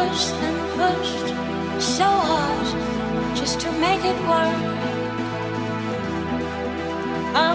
pushed and pushed so hard just to make it work. I